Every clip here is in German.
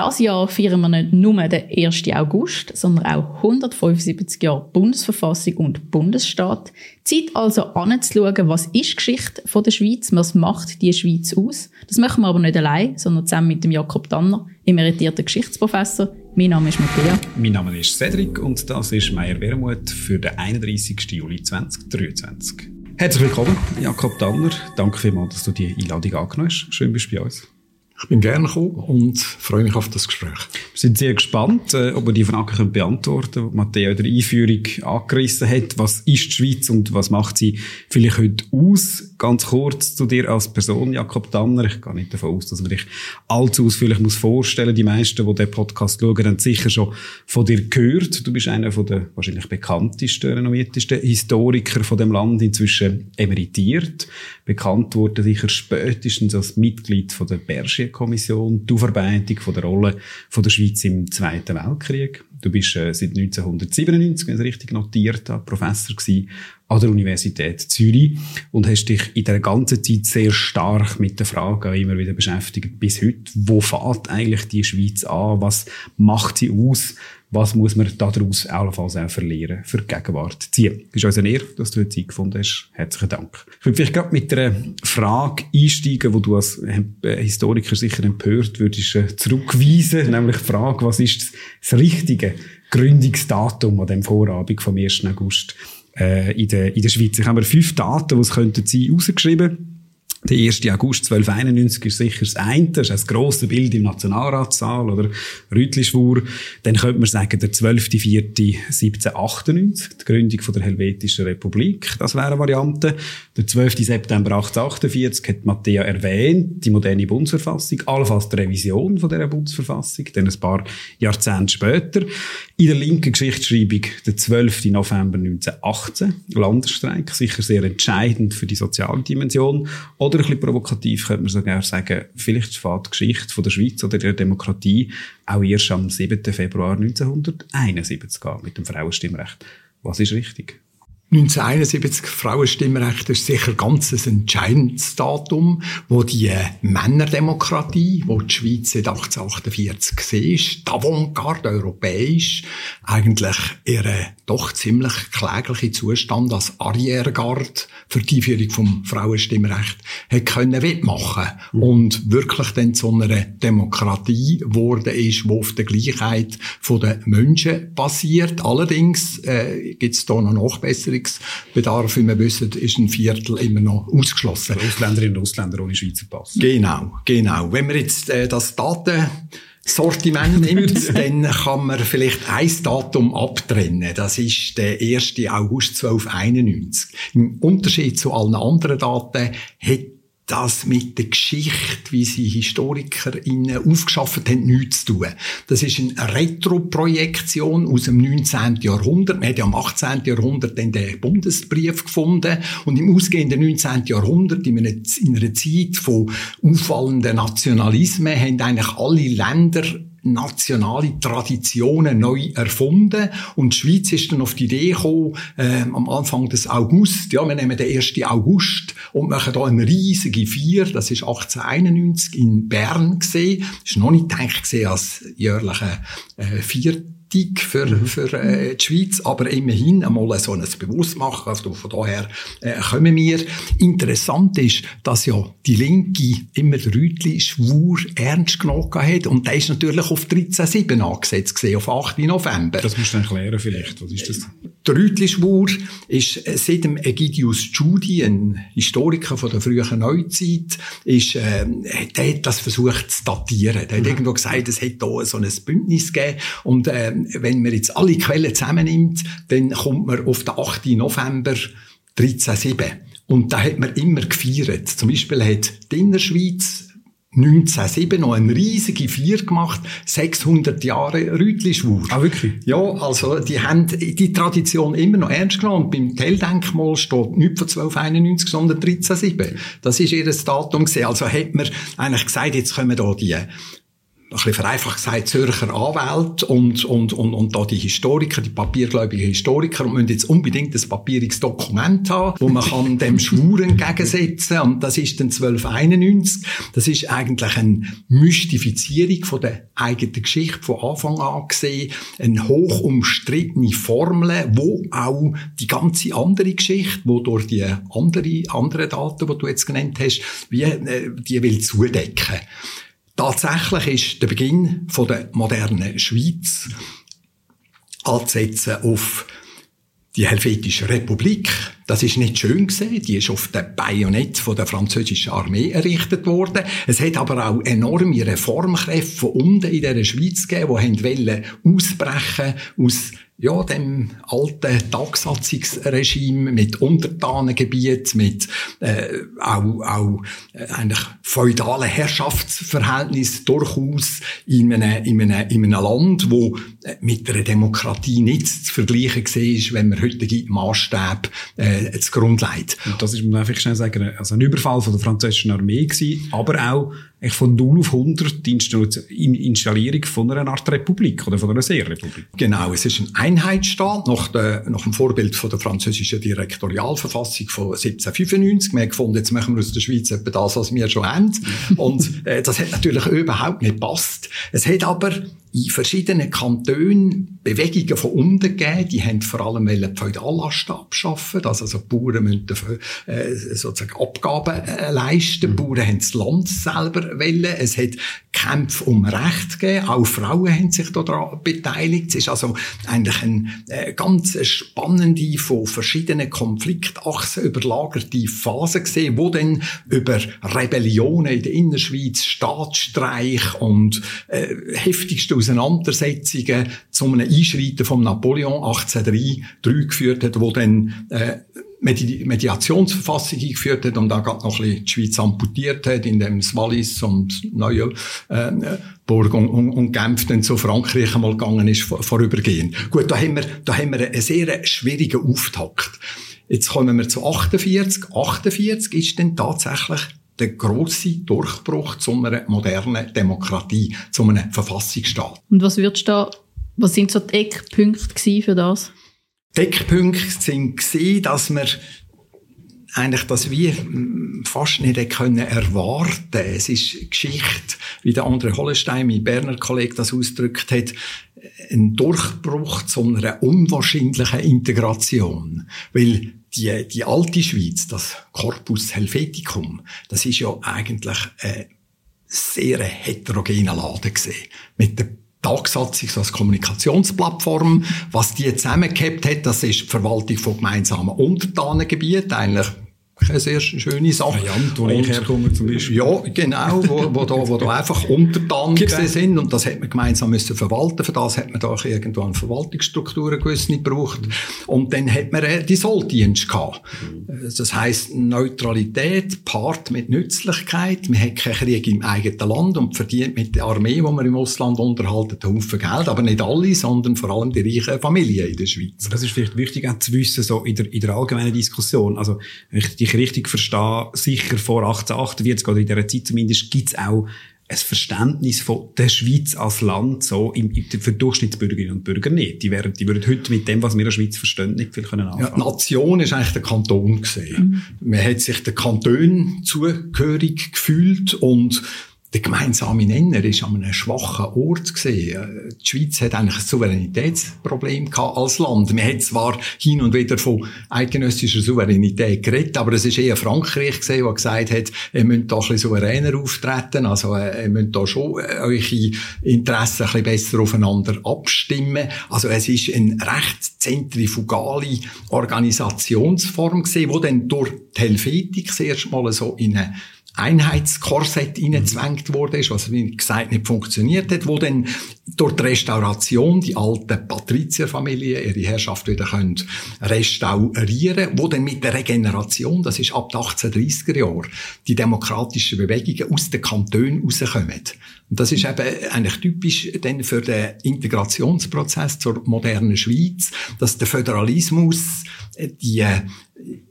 Das Jahr feiern wir nicht nur den 1. August, sondern auch 175 Jahre Bundesverfassung und Bundesstaat. Zeit also anzuschauen, was ist die Geschichte der Schweiz, was macht die Schweiz aus. Das machen wir aber nicht allein, sondern zusammen mit dem Jakob Danner, emeritierter Geschichtsprofessor. Mein Name ist Matthäa. Mein Name ist Cedric und das ist Meier Wermuth für den 31. Juli 2023. Herzlich willkommen, Jakob Danner. Danke vielmals, dass du die Einladung angenommen hast. Schön bist du bei uns. Ich bin gerne gekommen und freue mich auf das Gespräch. Wir sind sehr gespannt, äh, ob wir die Frage können beantworten können, die Matteo in der Einführung angerissen hat. Was ist die Schweiz und was macht sie vielleicht heute aus? Ganz kurz zu dir als Person, Jakob Danner. Ich gehe nicht davon aus, dass man dich allzu ausführlich muss vorstellen Die meisten, die den Podcast schauen, haben sicher schon von dir gehört. Du bist einer der wahrscheinlich bekanntesten, renommiertesten Historiker von dem Land, inzwischen emeritiert. Bekannt wurde sicher spätestens als Mitglied von der Berger Kommission, die Aufarbeitung von der Rolle von der Schweiz im Zweiten Weltkrieg. Du bist äh, seit 1997, wenn ich es richtig notiert habe, Professor gewesen an der Universität Zürich und hast dich in der ganzen Zeit sehr stark mit der Frage immer wieder beschäftigt bis heute. Wo fährt eigentlich die Schweiz an? Was macht sie aus? Was muss man daraus allenfalls auch verlieren, für die Gegenwart ziehen? Es ist uns eine Ehre, dass du heute Zeit gefunden hast. Herzlichen Dank. Ich würde vielleicht gerade mit einer Frage einsteigen, wo du als äh, Historiker sicher empört würdest äh, zurückweisen, nämlich die Frage, was ist das richtige Gründungsdatum an dem Vorabend vom 1. August äh, in, der, in der Schweiz? Ich habe mir fünf Daten, die es könnten sein, rausgeschrieben. Der 1. August 1291 ist sicher das eine, das ist das grosse Bild im Nationalratssaal oder Rütlischwur. Dann könnte man sagen, der 12.04.1798, die Gründung der Helvetischen Republik, das wäre eine Variante. Der 12. September 1848 hat Matthäa erwähnt, die moderne Bundesverfassung, allenfalls die Revision von dieser Bundesverfassung, dann ein paar Jahrzehnte später. In der linken Geschichtsschreibung der 12. November 1918, Landesstreik, sicher sehr entscheidend für die soziale Dimension. Oder ein bisschen provokativ könnte man sogar sagen, vielleicht fängt die Geschichte von der Schweiz oder der Demokratie auch erst am 7. Februar 1971 an mit dem Frauenstimmrecht. Was ist richtig? 1971 Frauenstimmrecht ist sicher ganz ein entscheidendes Datum, wo die Männerdemokratie, wo die Schweiz seit 1848 war, die Avantgarde europäisch, eigentlich ihren doch ziemlich kläglichen Zustand als Arriergarde für die Einführung vom Frauenstimmrecht hat können wettmachen mhm. und wirklich dann zu einer Demokratie geworden ist, wo auf der Gleichheit der Menschen basiert. Allerdings äh, gibt es da noch Nachbesserungen Handlungsbedarf, wie wir wissen, ist ein Viertel immer noch ausgeschlossen. Ausländerinnen und Ausländer ohne Schweizer Pass. Genau, genau. Wenn wir jetzt äh, das Daten Sortiment nimmt, dann kann man vielleicht ein Datum abtrennen. Das ist der 1. August 1291. Im Unterschied zu allen anderen Daten hat das mit der Geschichte, wie sie HistorikerInnen aufgeschafft haben, nichts zu tun. Das ist eine Retroprojektion aus dem 19. Jahrhundert. Man hat ja am 18. Jahrhundert den Bundesbrief gefunden und im ausgehenden 19. Jahrhundert, in einer Zeit von auffallenden Nationalismen, haben eigentlich alle Länder nationale Traditionen neu erfunden. Und die Schweiz ist dann auf die Idee gekommen, äh, am Anfang des August, ja, wir nehmen den 1. August und machen da eine riesige Vier, das ist 1891 in Bern gesehen, ist noch nicht gedacht als jährliche äh, Vier wichtig für, mhm. für äh, die Schweiz, aber immerhin einmal so ein Bewusstmachen. Also von daher äh, kommen wir. Interessant ist, dass ja die Linke immer den Rütli-Schwur ernst genommen hat und der ist natürlich auf 13.7 angesetzt gesehen, auf 8. November. Das musst du erklären vielleicht. Was ist das? Der Rütli-Schwur ist äh, seit dem Egidius Giudi, ein Historiker von der frühen Neuzeit, ist, äh, der hat das versucht zu datieren. Der hat mhm. irgendwo gesagt, es hätte hier so ein Bündnis gegeben und äh, wenn man jetzt alle Quellen zusammennimmt, dann kommt man auf den 8. November 1307. Und da hat man immer gefeiert. Zum Beispiel hat die Innerschweiz 1907 noch eine riesige Vier gemacht, 600 Jahre Rütlischwur. Ah, wirklich? Ja, also die haben die Tradition immer noch ernst genommen. Und beim Telldenkmal steht nicht von 1291, sondern 1307. Das ist ihr Datum gewesen. Also hat man eigentlich gesagt, jetzt kommen da die ein bisschen vereinfacht gesagt, Zürcher Anwälte und, und, und, und da die Historiker, die papiergläubigen Historiker, müssen jetzt unbedingt ein papieriges Dokument haben, wo man kann dem Schwur entgegensetzen und das ist dann 1291. Das ist eigentlich eine Mystifizierung von der eigenen Geschichte von Anfang an gesehen, eine hoch umstrittene Formel, wo auch die ganze andere Geschichte, wo durch die andere, anderen Daten, die du jetzt genannt hast, wie, äh, die will zudecken. Tatsächlich ist der Beginn von der modernen Schweiz anzusetzen auf die Helvetische Republik. Das ist nicht schön gesehen. Die ist auf dem Bajonett von der französischen Armee errichtet worden. Es hat aber auch enorme Reformkräfte von unten in der Schweiz gegeben, die wollen ausbrechen aus ja, dem alten Tagsatzungsregime mit Untertanengebiet, mit äh, auch, auch äh, eigentlich feudalen Herrschaftsverhältnis durchaus in einem, in einem, in einem Land, wo äh, mit einer Demokratie nicht zu vergleichen ist, wenn man heutige Maßstäbe äh, zugrunde legt. Und das ist, man einfach schnell sagen, also ein Überfall von der französischen Armee gewesen, aber auch echt von 0 auf 100 die Installierung von einer Art Republik oder von einer Seerrepublik. Genau, es ist ein Einheitsstaat nach, der, nach dem Vorbild von der französischen Direktorialverfassung von 1795. Wir haben gefunden, jetzt machen wir aus der Schweiz etwa das, was wir schon haben. Und äh, das hat natürlich überhaupt nicht gepasst. Es hat aber in verschiedenen Kantonen Bewegungen von unten gegeben. Die haben vor allem die Feudallast abschaffen. Also, also die Bauern müssen äh, sozusagen Abgaben äh, leisten. Die Bauern haben das Land selber wollen. Es hat Kämpfe um Recht gegeben. Auch Frauen haben sich daran beteiligt. Es ist also eigentlich eine äh, ganz spannende, von verschiedenen Konfliktachsen überlagerte Phase gesehen, wo dann über Rebellionen in der Innerschweiz, Staatsstreich und äh, heftigste Auseinandersetzungen zu einem Einschreiten von Napoleon 1803 geführt hat, wo dann äh, Medi Mediationsverfassung eingeführt hat und da gerade noch ein bisschen die Schweiz amputiert hat, indem es Wallis und Neuburg äh, Burg und, und, und Genf dann zu Frankreich einmal gegangen ist, vorübergehend. Gut, da haben wir, da haben wir einen sehr schwierigen Auftakt. Jetzt kommen wir zu 48. 48 ist dann tatsächlich der große Durchbruch zu einer modernen Demokratie, zu einem Verfassungsstaat. Und was würdest du da, was sind so die Eckpunkte für das? Die Eckpunkte gesehen, dass wir eigentlich das wie fast nicht können erwarten. Es ist Geschichte, wie der andere Hollenstein, mein Berner Kollege, das ausgedrückt hat, ein Durchbruch zu einer unwahrscheinlichen Integration. Weil die, die alte Schweiz, das Corpus Helveticum, das ist ja eigentlich ein sehr heterogener Laden gesehen. Mit der Tagsatzung als Kommunikationsplattform. Was die zusammengehabt hat, das ist die Verwaltung von gemeinsamen Untertanengebieten, eigentlich eine sehr schöne Sache. Variante, wo ich herkomme zum Beispiel. Ja, genau, wo, wo, da, wo da einfach Untertanen genau. sind und das hat man gemeinsam müssen verwalten. Für das hat man da irgendwo eine Verwaltungsstruktur gewiss nicht gebraucht. Und dann hat man die Solldienst gehabt. Das heisst, Neutralität paart mit Nützlichkeit. Man hat keinen Krieg im eigenen Land und verdient mit der Armee, die man im Ausland unterhalten, einen Haufen Geld. Aber nicht alle, sondern vor allem die reichen Familien in der Schweiz. Das ist vielleicht wichtig auch zu wissen, so in der, in der allgemeinen Diskussion. Also, wenn ich dich richtig verstehe, sicher vor 1848 oder in dieser Zeit zumindest, gibt es auch ein Verständnis von der Schweiz als Land so im, für Durchschnittsbürgerinnen und Bürger nicht. Die, wären, die würden heute mit dem, was wir in der Schweiz verstehen, nicht viel können anfangen. Ja, die Nation ist eigentlich der Kanton gesehen. Mhm. Man hat sich der Kanton zugehörig gefühlt und der gemeinsame Nenner ist an einem schwachen Ort gesehen. Die Schweiz hat eigentlich ein Souveränitätsproblem als Land. Man hat zwar hin und wieder von eidgenössischer Souveränität geredet, aber es ist eher Frankreich gesehen, der gesagt hat, ihr müsst da ein bisschen souveräner auftreten, also äh, ihr müsst da schon äh, eure Interessen ein bisschen besser aufeinander abstimmen. Also es ist eine recht zentrifugale Organisationsform gesehen, wo dann durch die Helvetik zuerst mal so in eine Einheitskorsett hineingezwängt worden ist, was wie gesagt nicht funktioniert hat, wo dann durch die Restauration die alten Patrizierfamilien ihre Herrschaft wieder können restaurieren wo dann mit der Regeneration, das ist ab den 1830er Jahren, die demokratischen Bewegungen aus den Kantonen rauskommen. Und das ist eben eigentlich typisch dann für den Integrationsprozess zur modernen Schweiz, dass der Föderalismus äh, die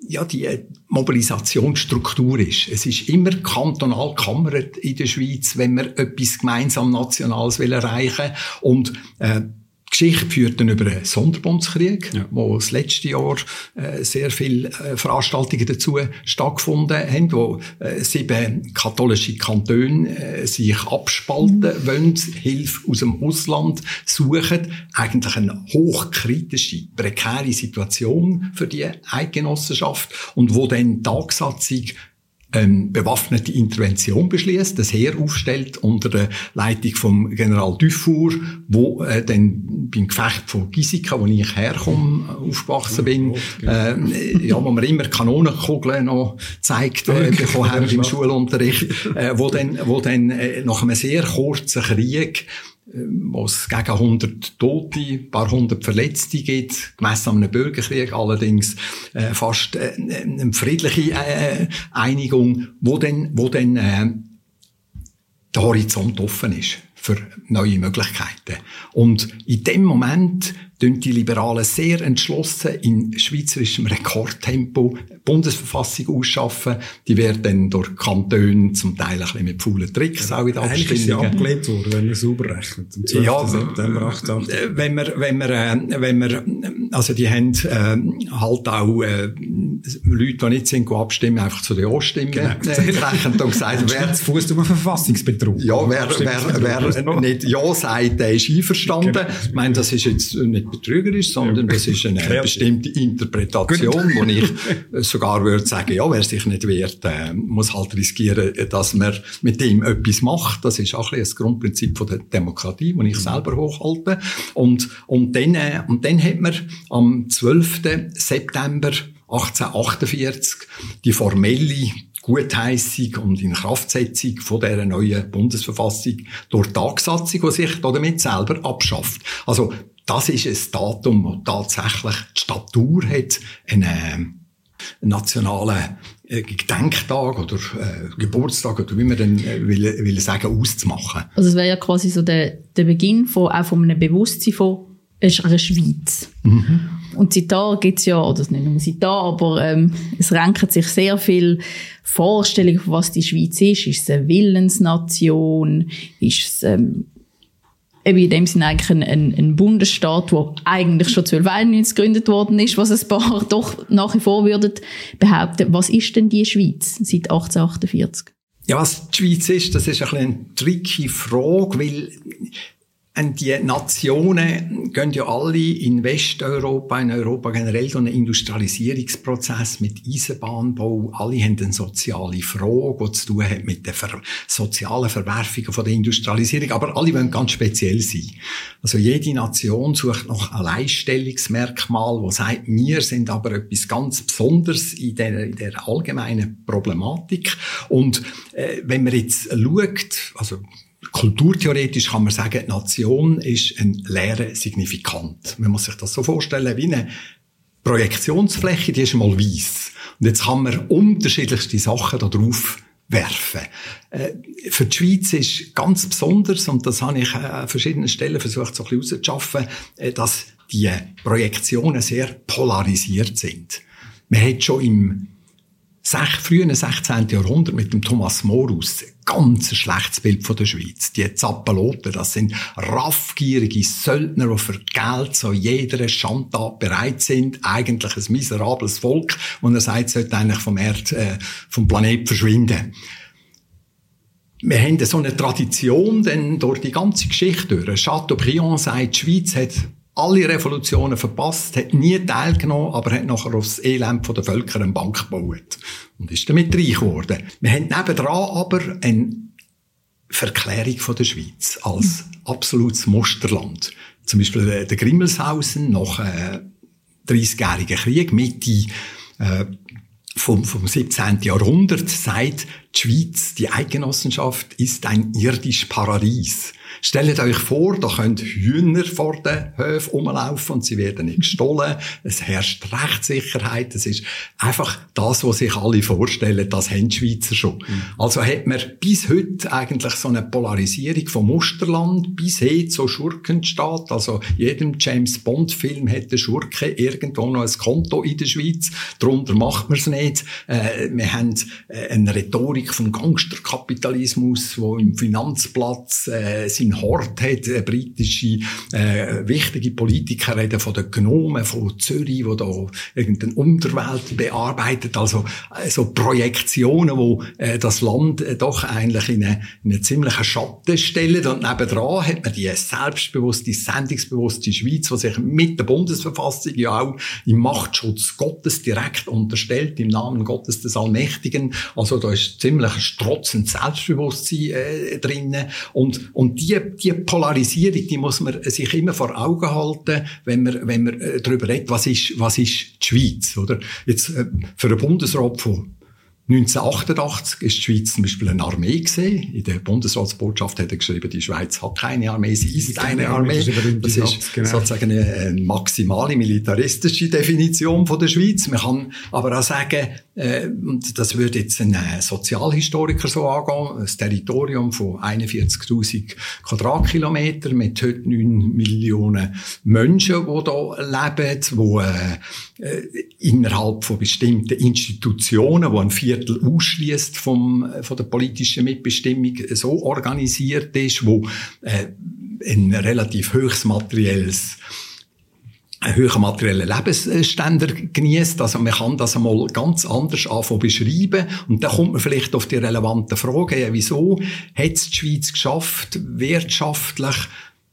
ja, die Mobilisationsstruktur ist. Es ist immer kantonal kammert in der Schweiz, wenn wir etwas gemeinsam Nationales will erreichen Und äh, die Geschichte führt dann über einen Sonderbundskrieg, ja. wo das letzte Jahr äh, sehr viele äh, Veranstaltungen dazu stattgefunden haben, wo äh, sieben katholische Kantone äh, sich abspalten mhm. wollen, Hilfe aus dem Ausland suchen. Eigentlich eine hochkritische, prekäre Situation für die Eidgenossenschaft und wo dann die Tagsatzung ähm, bewaffnete Intervention beschließt, das Heer aufstellt unter der Leitung vom General Dufour, wo äh, dann beim Gefecht von Gisika, wo ich herkomme, aufgewachsen bin, äh, ja, wo man immer Kanonenkugeln noch zeigt äh, bekommen haben im Schulunterricht, äh, wo dann, wo dann äh, nach einem sehr kurzen Krieg wo es gegen 100 Tote, ein paar hundert Verletzte gibt, gemessen an einem Bürgerkrieg, allerdings äh, fast äh, eine friedliche äh, Einigung, wo dann, wo dann äh, der Horizont offen ist für neue Möglichkeiten. Und in dem Moment tun die Liberalen sehr entschlossen in schweizerischem Rekordtempo Bundesverfassung ausschaffen. Die werden dann durch Kantone zum Teil ein bisschen mit faulen Tricks auch in der Abstimmung. ist sie abgelehnt worden, wenn man sauber rechnet. Am 12. Ja, September 88. Äh, wenn wir, wenn wir, äh, wenn wir, also die haben äh, halt auch äh, Leute, die nicht sind, abstimmen, einfach zu den Ja-Stimmen genau. gerechnet und gesagt, wer... Fuß um Verfassungsbetrug. Ja, wer, wer, wer nicht Ja sagt, der ist einverstanden. Genau. Ich meine, das ist jetzt nicht betrügerisch, sondern das ist eine bestimmte Interpretation, wo ich sogar würde sagen, ja, wer sich nicht wehrt, äh, muss halt riskieren, dass man mit dem etwas macht. Das ist auch ein das Grundprinzip von der Demokratie, das ich mhm. selber hochhalte. Und, und dann, äh, und dann hat man am 12. September 1848 die formelle Gutheissung und Inkraftsetzung von dieser neuen Bundesverfassung durch die Tagsatzung, die sich damit selber abschafft. Also, das ist ein Datum, das tatsächlich die Statur hat, eine nationalen äh, Gedenktag oder äh, Geburtstag oder wie man dann äh, will, will sagen, auszumachen. Also es wäre ja quasi so der, der Beginn von, auch von einem Bewusstsein von einer Schweiz. Mhm. Und seitdem gibt es ja, oder nicht nur seitdem, aber ähm, es renken sich sehr viel Vorstellungen, von was die Schweiz ist. Ist es eine Willensnation? Ist es ähm, eben in dem Sinne eigentlich ein, ein, ein Bundesstaat, der eigentlich schon 1291 gegründet worden ist, was ein paar doch nach wie vor würden behaupten. Was ist denn die Schweiz seit 1848? Ja, was die Schweiz ist, das ist ein bisschen eine tricky Frage, weil und die Nationen gehen ja alle in Westeuropa, in Europa generell, so einen Industrialisierungsprozess mit Eisenbahnbau. Alle haben eine soziale Frage, die zu tun hat mit den ver sozialen Verwerfungen von der Industrialisierung. Aber alle wollen ganz speziell sein. Also jede Nation sucht nach einem Leiststellungsmerkmal, wo sagt, wir sind aber etwas ganz Besonderes in der, in der allgemeinen Problematik. Und äh, wenn man jetzt schaut, also Kulturtheoretisch kann man sagen, die Nation ist ein leerer Signifikant. Man muss sich das so vorstellen wie eine Projektionsfläche, die ist mal weiß. Und jetzt kann man unterschiedlichste Sachen darauf werfen. Äh, für die Schweiz ist ganz besonders, und das habe ich an verschiedenen Stellen versucht, so ein bisschen rauszuschaffen, äh, dass die Projektionen sehr polarisiert sind. Man hat schon im frühen 16. Jahrhundert mit dem Thomas Morus ganz schlechtes Bild von der Schweiz. Die Zappaloten, das sind raffgierige Söldner, die für Geld zu jeder Schandtat bereit sind. Eigentlich ein miserables Volk, und er sagt, sollte eigentlich vom Erd, äh, vom Planet verschwinden. Wir haben so eine Tradition, denn durch die ganze Geschichte durch. Chateaubriand sagt, die Schweiz hat alle Revolutionen verpasst, hat nie teilgenommen, aber hat nachher aufs Elend der Völker eine Bank gebaut. Und ist damit reich geworden. Wir haben nebendran aber eine Verklärung von der Schweiz als absolutes Musterland. Zum Beispiel äh, der Grimmelshausen nach äh, 30-jährigen Krieg, Mitte äh, vom, vom 17. Jahrhundert, sagt, die Schweiz, die Eidgenossenschaft ist ein irdisches Paradies. Stellt euch vor, da können Hühner vor den Höfen rumlaufen und sie werden nicht gestohlen. Es herrscht Rechtssicherheit. Es ist einfach das, was sich alle vorstellen, das haben die Schweizer schon. Mhm. Also hat man bis heute eigentlich so eine Polarisierung vom Musterland bis hin zu Schurkenstaat. Also jedem James Bond Film hat der Schurke irgendwo noch ein Konto in der Schweiz. Darunter macht man es nicht. Äh, wir haben äh, eine Rhetorik vom Gangsterkapitalismus, wo im Finanzplatz äh, sein Hort hat, äh, britische äh, wichtige Politiker reden von den Gnomen von Zürich, wo da irgendeine Unterwelt bearbeitet, also äh, so Projektionen, wo äh, das Land äh, doch eigentlich in eine, in eine ziemliche Schatten stellen. Und nebendran hat man die selbstbewusste, sendungsbewusste Schweiz, die sich mit der Bundesverfassung ja auch im Machtschutz Gottes direkt unterstellt, im Namen Gottes des Allmächtigen. Also da ist ziemlich ein strotzend Selbstbewusstsein äh, drinnen und, und die, die Polarisierung, die muss man sich immer vor Augen halten, wenn man, wenn man äh, darüber redet, was ist, was ist die Schweiz, oder? Jetzt, äh, für einen Bundesrat von 1988 ist die Schweiz zum Beispiel eine Armee gesehen. In der Bundesratsbotschaft hat er geschrieben, die Schweiz hat keine Armee, sie ist eine Armee. Das ist genau. sozusagen eine, maximale militaristische Definition von der Schweiz. Man kann aber auch sagen, äh, und das würde jetzt ein äh, Sozialhistoriker so angehen, ein Territorium von 41.000 Quadratkilometern mit heute 9 Millionen Menschen, die da leben, die äh, innerhalb von bestimmten Institutionen, wo ein Viertel ausschließt vom von der politischen Mitbestimmung so organisiert ist, wo äh, ein relativ höchst materielles einen höheren materiellen Lebensstandard genießt. Also man kann das einmal ganz anders anfangen beschreiben. Und dann kommt man vielleicht auf die relevanten Fragen, ja, wieso hat es die Schweiz geschafft, wirtschaftlich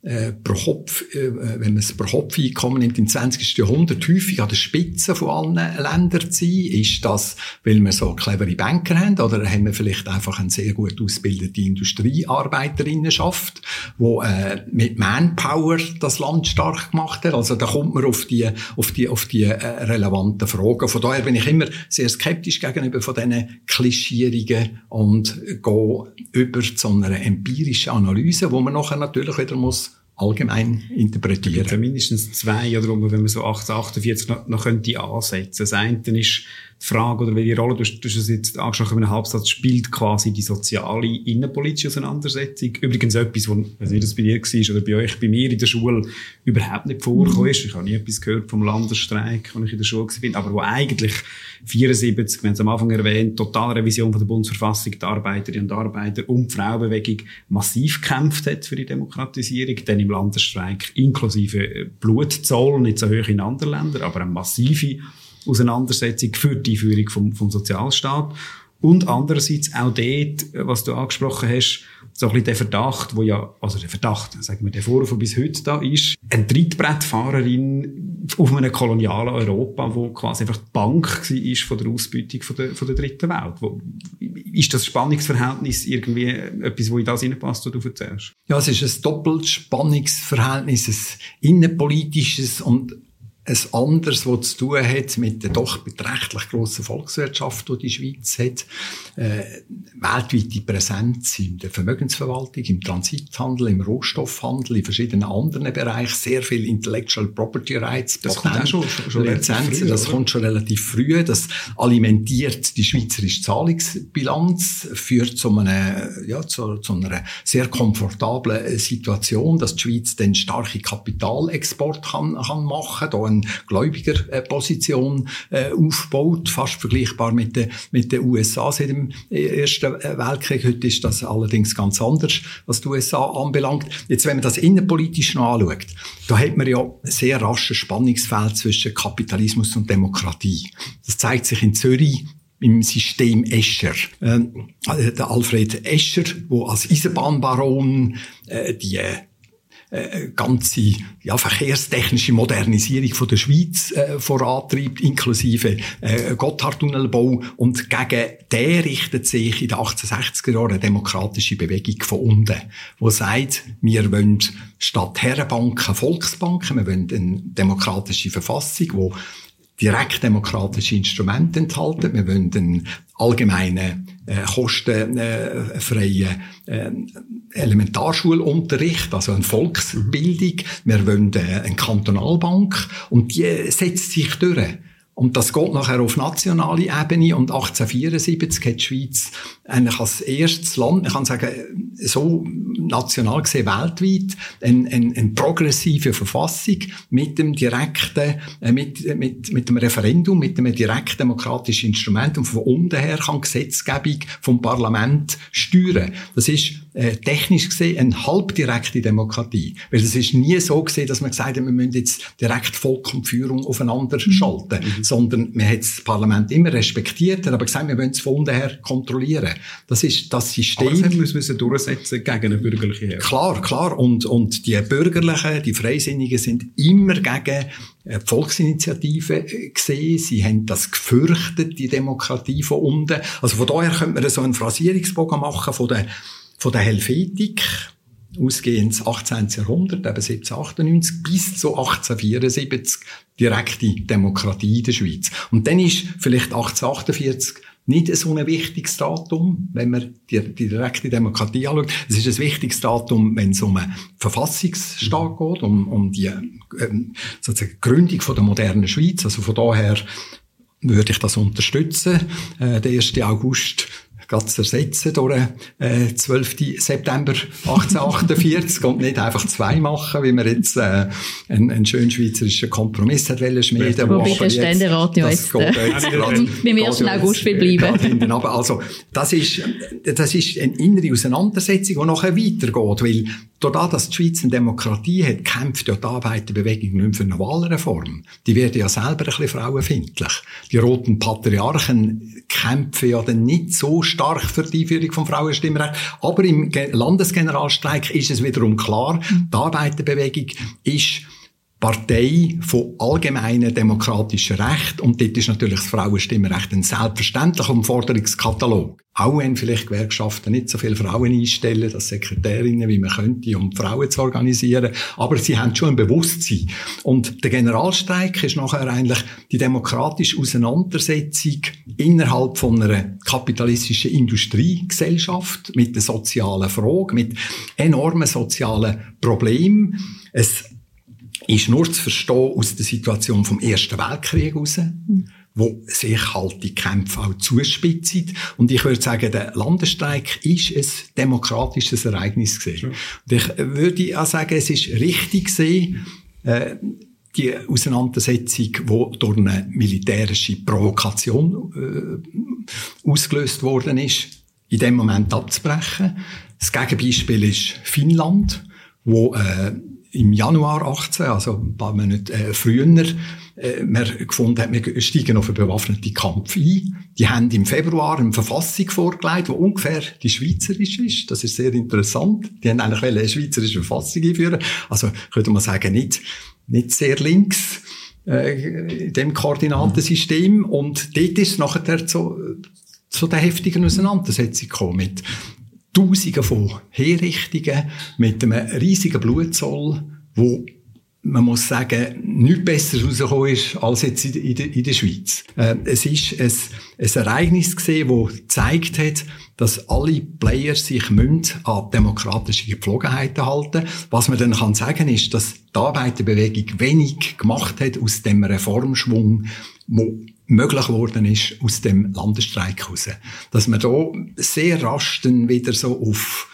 äh, pro Kopf, äh, wenn man es pro Kopf Einkommen nimmt, im 20. Jahrhundert häufig an der Spitze von allen Ländern zu sein? Ist das, weil wir so clevere Banker haben? Oder haben wir vielleicht einfach eine sehr gut ausgebildete Industriearbeiterinnenschaft, wo äh, mit Manpower das Land stark gemacht hat? Also da kommt man auf die, auf die, auf die äh, relevanten Fragen. Von daher bin ich immer sehr skeptisch gegenüber von diesen Klischierungen und gehe über zu einer empirischen Analyse, wo man nachher natürlich wieder muss allgemein interpretieren. Es gibt mindestens zwei, oder wenn man so 1848 noch, noch könnte ansetzen. Das eine ist die Frage, oder welche Rolle, du hast, es jetzt angesprochen in einem Halbsatz, spielt quasi die soziale, innenpolitische Auseinandersetzung. Übrigens etwas, wo, weiß nicht, das bei dir war, oder bei euch, bei mir in der Schule, überhaupt nicht vorgekommen ist. Ich habe nie etwas gehört vom Landesstreik, als ich in der Schule war, aber wo eigentlich 74, wir haben es am Anfang erwähnt, Totalrevision von der Bundesverfassung, die Arbeiterinnen und Arbeiter und die Frauenbewegung massiv gekämpft hat für die Demokratisierung, dann im Landesstreik inklusive Blutzoll, nicht so hoch in anderen Ländern, aber eine massive Auseinandersetzung für die Einführung vom, vom Sozialstaat. Und andererseits auch dort, was du angesprochen hast, so ein bisschen der Verdacht, wo ja, also der Verdacht, sagen wir, der Vorwurf, bis heute da ist, eine Trittbrettfahrerin auf einem kolonialen Europa, wo quasi einfach die Bank war von der Ausbeutung von der, von der dritten Welt. Wo, ist das Spannungsverhältnis irgendwie etwas, wo in das reinpasst, was du erzählst? Ja, es ist ein Doppelspannungsverhältnis, ein innenpolitisches und ein anderes, das zu tun hat mit der doch beträchtlich grossen Volkswirtschaft, die die Schweiz hat. Äh, weltweite Präsenz in der Vermögensverwaltung, im Transithandel, im Rohstoffhandel, in verschiedenen anderen Bereichen, sehr viel Intellectual Property Rights, das Patent, kommt schon, schon, schon Lizenzen, früh, das oder? kommt schon relativ früh, das alimentiert die schweizerische Zahlungsbilanz, führt zu, einem, ja, zu, zu einer sehr komfortablen Situation, dass die Schweiz dann starke Kapitalexport kann, kann machen kann, eine Gläubigerposition äh, aufbaut, fast vergleichbar mit den, mit den USA seit dem Ersten Weltkrieg. Heute ist das allerdings ganz anders, was die USA anbelangt. Jetzt, wenn man das innenpolitisch noch anschaut, da hat man ja sehr rasches Spannungsfeld zwischen Kapitalismus und Demokratie. Das zeigt sich in Zürich im System Escher. Ähm, der Alfred Escher, wo als Eisenbahnbaron äh, die äh, ganze ja, verkehrstechnische Modernisierung von der Schweiz äh, vorantreibt, inklusive äh, Gotthardtunnelbau. Und gegen den richtet sich in den 1860er Jahren eine demokratische Bewegung von unten, die sagt, wir wollen statt Herrenbanken Volksbanken, wir wollen eine demokratische Verfassung, die direktdemokratische Instrumente enthalten. Wir wollen einen allgemeinen, äh, kostenfreien äh, Elementarschulunterricht, also eine Volksbildung. Wir wollen äh, eine Kantonalbank und die setzt sich durch. Und das geht nachher auf nationale Ebene und 1874 hat die Schweiz eigentlich als erstes Land, ich kann sagen, so national gesehen weltweit, eine, eine, eine progressive Verfassung mit dem direkten, äh, mit, mit, mit dem Referendum, mit dem direktdemokratischen Instrument und von unten her kann Gesetzgebung vom Parlament steuern. Das ist äh, technisch gesehen eine halbdirekte Demokratie. Weil es ist nie so gesehen, dass man gesagt hat, wir müssen jetzt direkt Volk und Führung aufeinander mhm. schalten. Mhm sondern man hat das Parlament immer respektiert, aber gesagt, wir wollen es von unten her kontrollieren. Das ist das System. Aber das müssen wir durchsetzen gegen eine bürgerliche Herr. Klar, klar. Und, und die Bürgerlichen, die Freisinnigen sind immer gegen die Volksinitiative gesehen. Sie haben das gefürchtet, die Demokratie von unten. Also von daher könnte man so einen Phrasierungsbogen machen von der, von der Helvetik ausgehend 18. Jahrhundert, eben 1798 bis zu 1874 direkte Demokratie in der Schweiz. Und dann ist vielleicht 1848 nicht so ein wichtiges Datum, wenn man die, die direkte Demokratie anschaut. Es ist ein wichtiges Datum, wenn es um einen Verfassungsstaat geht, um, um die ähm, sozusagen Gründung von der modernen Schweiz. Also von daher würde ich das unterstützen. Äh, der 1. August zu ersetzen durch äh, 12. September 1848 und nicht einfach zwei machen, wie man jetzt äh, einen, einen schönen schweizerischen Kompromiss hat wollen schmieden. Wobei der Ständerat ja jetzt, äh, jetzt beim 1. August will bleiben. Aber also, das ist, das ist eine innere Auseinandersetzung, die nachher weitergeht, weil Dadurch, dass die Schweiz eine Demokratie hat, kämpft ja die Arbeiterbewegung nicht für eine Wahlreform. Die werden ja selber ein bisschen frauenfindlich. Die roten Patriarchen kämpfen ja dann nicht so stark für die Einführung von Frauenstimmrecht. Aber im Landesgeneralstreik ist es wiederum klar, die Arbeiterbewegung ist Partei von allgemeinen demokratischen Recht und dort ist natürlich das Frauenstimmrecht ein selbstverständlicher Forderungskatalog. Auch wenn vielleicht Gewerkschaften nicht so viele Frauen einstellen, als Sekretärinnen, wie man könnte, um Frauen zu organisieren, aber sie haben schon ein Bewusstsein. Und der Generalstreik ist nachher eigentlich die demokratische Auseinandersetzung innerhalb von einer kapitalistischen Industriegesellschaft mit der sozialen Frage, mit enormen sozialen Problemen. Es ist nur zu verstehen aus der Situation vom Ersten Weltkrieg heraus, wo sich halt die Kämpfe auch zuspitzen. Und ich würde sagen, der Landesstreik ist ein demokratisches Ereignis gewesen. Und ich würde auch sagen, es ist richtig gesehen, äh, die Auseinandersetzung, die durch eine militärische Provokation äh, ausgelöst worden ist, in dem Moment abzubrechen. Das Gegenbeispiel ist Finnland, wo äh, im Januar 18, also ein paar Monate äh, früher, äh, man gefunden hat, wir steigen auf einen bewaffneten Kampf ein. Die haben im Februar eine Verfassung vorgelegt, die ungefähr die schweizerische ist. Das ist sehr interessant. Die haben eigentlich eine schweizerische Verfassung einführen. Also könnte man sagen, nicht, nicht sehr links äh, in dem Koordinatensystem. Und dort ist nachher zu, zu der heftigen Auseinandersetzung gekommen mit Tausende von Herrichtungen mit einem riesigen Blutzoll, wo man muss sagen, nichts besser rausgekommen ist als jetzt in, der, in der Schweiz. Äh, es ist ein, ein Ereignis gesehen, das gezeigt hat, dass alle Player sich müssen an demokratische Gepflogenheiten halten. Was man dann kann sagen ist, dass die Arbeiterbewegung wenig gemacht hat aus dem Reformschwung, wo möglich geworden ist aus dem Landesstreik heraus. Dass man da sehr rasch dann wieder so auf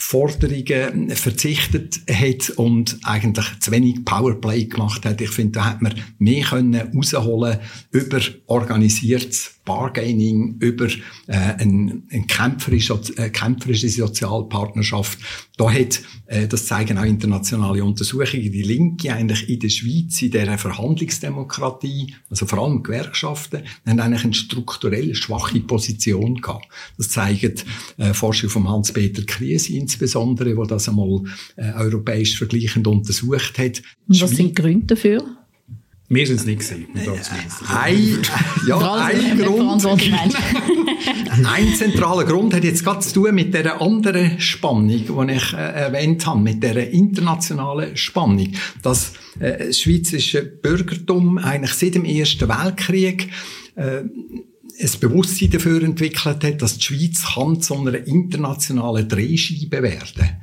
Forderungen verzichtet hat und eigentlich zu wenig Powerplay gemacht hat. Ich finde, da hat man mehr können rausholen über organisiertes Bargaining, über äh, eine, eine kämpferische, äh, kämpferische Sozialpartnerschaft. Da hat, äh, das zeigen auch internationale Untersuchungen, die Linke eigentlich in der Schweiz, in dieser Verhandlungsdemokratie, also vor allem Gewerkschaften, haben eigentlich eine strukturell schwache Position gehabt. Das zeigt äh, Forschung von Hans-Peter Kriesi insbesondere, wo das einmal äh, europäisch vergleichend untersucht hat. Was sind die Gründe dafür? Wir sind es nicht gesehen. Ein, ja, ein Grund. ein zentraler Grund hat jetzt gerade zu tun mit der anderen Spannung, die ich äh, erwähnt habe, mit der internationalen Spannung. Das äh, schweizerische Bürgertum eigentlich seit dem Ersten Weltkrieg äh, ein Bewusstsein dafür entwickelt hat, dass die Schweiz kann zu einer internationalen Drehscheibe werden kann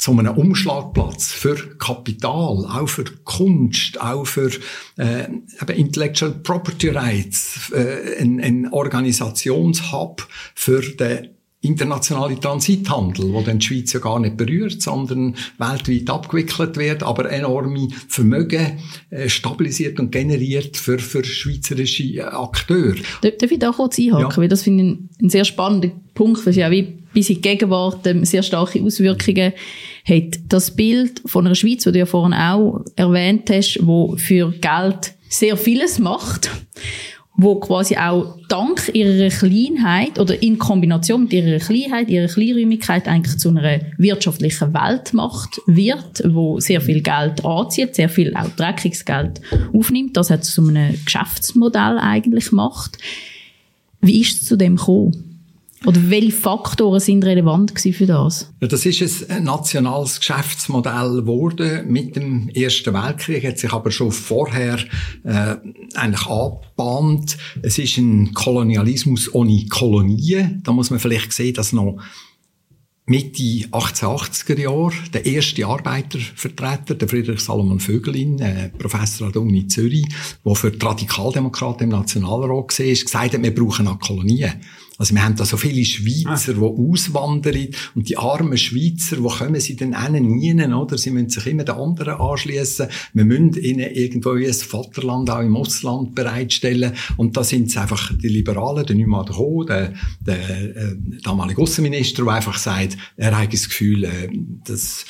zu einem Umschlagplatz für Kapital, auch für Kunst, auch für äh, eben Intellectual Property Rights, äh, ein, ein Organisationshub für den internationale Transithandel, wo dann die Schweiz ja gar nicht berührt, sondern weltweit abgewickelt wird, aber enorme Vermögen äh, stabilisiert und generiert für, für schweizerische Akteure. Darf ich da kurz einhaken? Ja. Weil das finde ich einen sehr spannenden Punkt, weil es ja wie bis in die Gegenwart ähm, sehr starke Auswirkungen hat. Das Bild von einer Schweiz, das du ja vorhin auch erwähnt hast, wo für Geld sehr vieles macht, wo quasi auch dank ihrer Kleinheit oder in Kombination mit ihrer Kleinheit, ihrer Kleinräumigkeit eigentlich zu einer wirtschaftlichen Weltmacht wird, wo sehr viel Geld anzieht, sehr viel auch dreckiges aufnimmt, das hat zu einem Geschäftsmodell eigentlich macht. Wie ist es zu dem gekommen? Oder welche Faktoren sind relevant für das? Ja, das ist ein nationales Geschäftsmodell geworden mit dem Ersten Weltkrieg, hat sich aber schon vorher äh, eigentlich angebahnt. Es ist ein Kolonialismus ohne Kolonien. Da muss man vielleicht sehen, dass noch Mitte 1880er Jahre der erste Arbeitervertreter, der Friedrich Salomon Vögelin, äh, Professor an der Uni Zürich, der für die Radikaldemokraten im Nationalrat war, gesagt hat, wir brauchen eine Kolonie. Also wir haben da so viele Schweizer, die auswandern und die armen Schweizer, wo kommen sie denn nie, oder? Sie müssen sich immer den anderen anschließen. Wir müssen ihnen irgendwo ein Vaterland auch im Ausland bereitstellen und da sind es einfach die Liberalen, der Neumann Ho, der, der äh, damalige Außenminister, der einfach sagt, er hat das Gefühl, äh, dass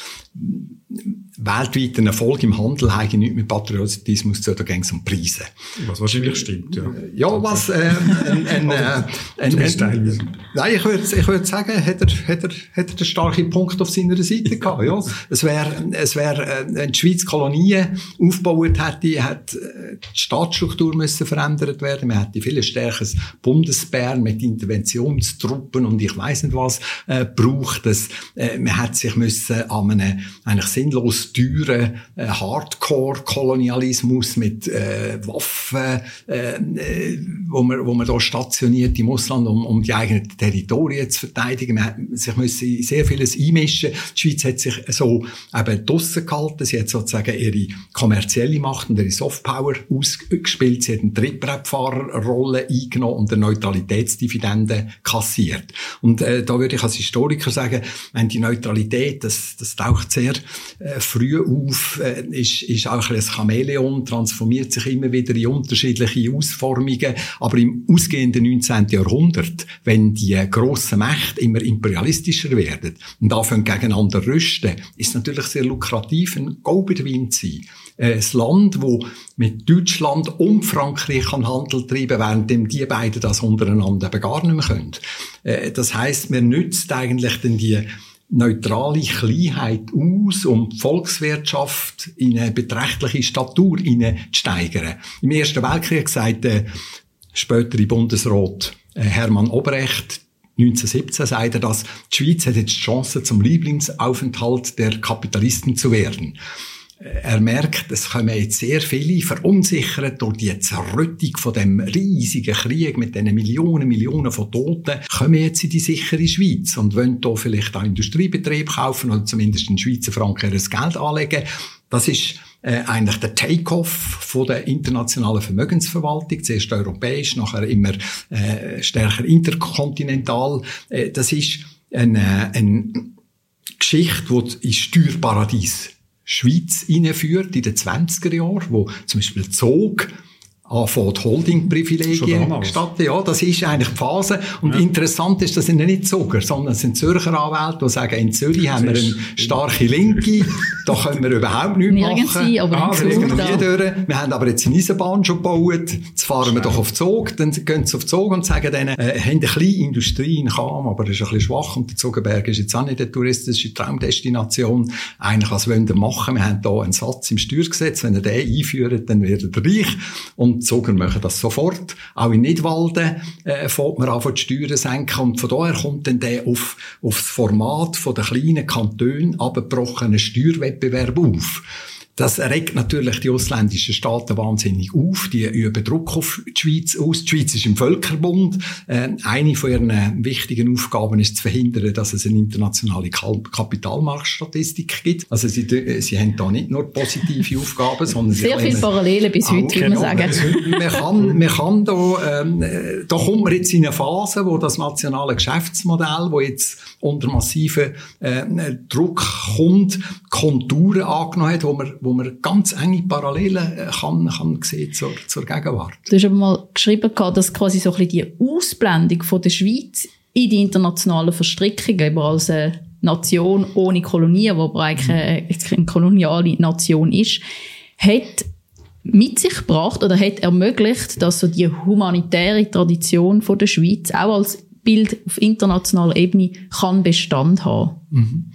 weltweiten Erfolg im Handel haben nichts mit Patriotismus zu, da ging es um Preise. Was wahrscheinlich stimmt, ja. Ja, was, äh, ein, ein, äh, ein, ein, nein, ich würde, ich würde sagen, hat er, hat er, hat er den starken Punkt auf seiner Seite gehabt, ja. Es wäre, es wäre, äh, wenn die Schweiz Kolonien aufgebaut hätte, hätte äh, die Staatsstruktur müssen verändert werden, man hätte viel stärkeres Bundesbären mit Interventionstruppen und ich weiss nicht was, äh, braucht es, äh, man hätte sich müssen an einem, eigentlich sinnlos teuren äh, Hardcore-Kolonialismus mit äh, Waffen, äh, äh, wo man, wo man da stationiert im Ausland, um, um die eigenen Territorien zu verteidigen. Man hat sich müssen sehr vieles einmischen. Die Schweiz hat sich so eben draussen gehalten. Sie hat sozusagen ihre kommerzielle Macht und ihre Softpower ausgespielt. Sie hat eine Trittbrettfahrerrolle eingenommen und eine Neutralitätsdividende kassiert. Und äh, da würde ich als Historiker sagen, wenn die Neutralität, das, das taucht sehr äh, früh auf, äh, ist, ist auch ein, ein Chamäleon, transformiert sich immer wieder in unterschiedliche Ausformungen. Aber im ausgehenden 19. Jahrhundert, wenn die grossen Mächte immer imperialistischer werden und anfangen gegeneinander rüsten, ist natürlich sehr lukrativ, ein Go-Between zu sein. Äh, ein Land, wo mit Deutschland und Frankreich kann Handel treiben, während die beiden das untereinander eben gar nicht mehr können. Äh, das heißt, man nützt eigentlich dann die neutrale Kleinheit aus, um die Volkswirtschaft in eine beträchtliche Statur zu steigern. Im Ersten Weltkrieg sagte spätere Bundesrat äh, Hermann Obrecht, 1917 sagte er das, die Schweiz hat jetzt die Chance, zum Lieblingsaufenthalt der Kapitalisten zu werden er merkt, es kommen jetzt sehr viele verunsichert durch die Zerrüttung von dem riesigen Krieg mit diesen Millionen, Millionen von Toten, kommen jetzt in die sichere Schweiz und wollen da vielleicht einen Industriebetrieb kaufen oder zumindest in Schweizer Franken das Geld anlegen. Das ist äh, eigentlich der Take-off von der internationalen Vermögensverwaltung, zuerst europäisch, nachher immer äh, stärker interkontinental. Äh, das ist eine, eine Geschichte, die in Steuerparadies Schweiz einführt in den 20er Jahren, wo zum Beispiel Zog anfangen, Holding-Privilegien gestatten. Ja, das ist eigentlich die Phase. Und ja. interessant ist, das sind nicht Zucker, sondern es sind Zürcher Anwälte, die sagen, in Zürich haben wir eine starke Linke, da können wir überhaupt nichts Nirgends machen. Sein, aber ah, wir, wir haben aber jetzt eine Eisenbahn schon gebaut, jetzt fahren wir doch auf Zug, dann gehen sie auf Zug und sagen denen, äh, haben eine kleine Industrie in Cham, aber das ist ein bisschen schwach und der Zugenberg ist jetzt auch nicht eine touristische Traumdestination. Eigentlich, was wollen wir machen? Wir haben da einen Satz im Steuergesetz, wenn ihr den einführt, dann wird er reich. Und Zuger machen das sofort. Auch in Nidwalden äh, fängt man an, die Steuern senken. Und von daher kommt dann der auf, auf das Format von den kleinen Kantonen abgebrochenen Steuerwettbewerb auf. Das regt natürlich die ausländischen Staaten wahnsinnig auf. Die üben Druck auf die Schweiz aus. Die Schweiz ist im Völkerbund. Äh, eine von ihren wichtigen Aufgaben ist zu verhindern, dass es eine internationale Kapitalmarktstatistik gibt. Also sie, sie haben da nicht nur positive Aufgaben, sondern sehr viele Parallelen bis heute, würde man genau. sagen. man kann, man kann da, ähm, da kommt man jetzt in eine Phase, wo das nationale Geschäftsmodell, wo jetzt unter massiven äh, Druck kommt, Konturen angenommen hat, wo man, wo man ganz enge Parallelen äh, kann, kann sehen zur, zur Gegenwart. Du hast aber mal geschrieben, dass quasi so ein bisschen die Ausblendung von der Schweiz in die internationalen Verstrickungen, eben als eine Nation ohne Kolonien, die aber eigentlich eine, eine koloniale Nation ist, hat mit sich gebracht oder hat ermöglicht, dass so die humanitäre Tradition von der Schweiz auch als Bild auf internationaler Ebene kann Bestand haben. Mhm.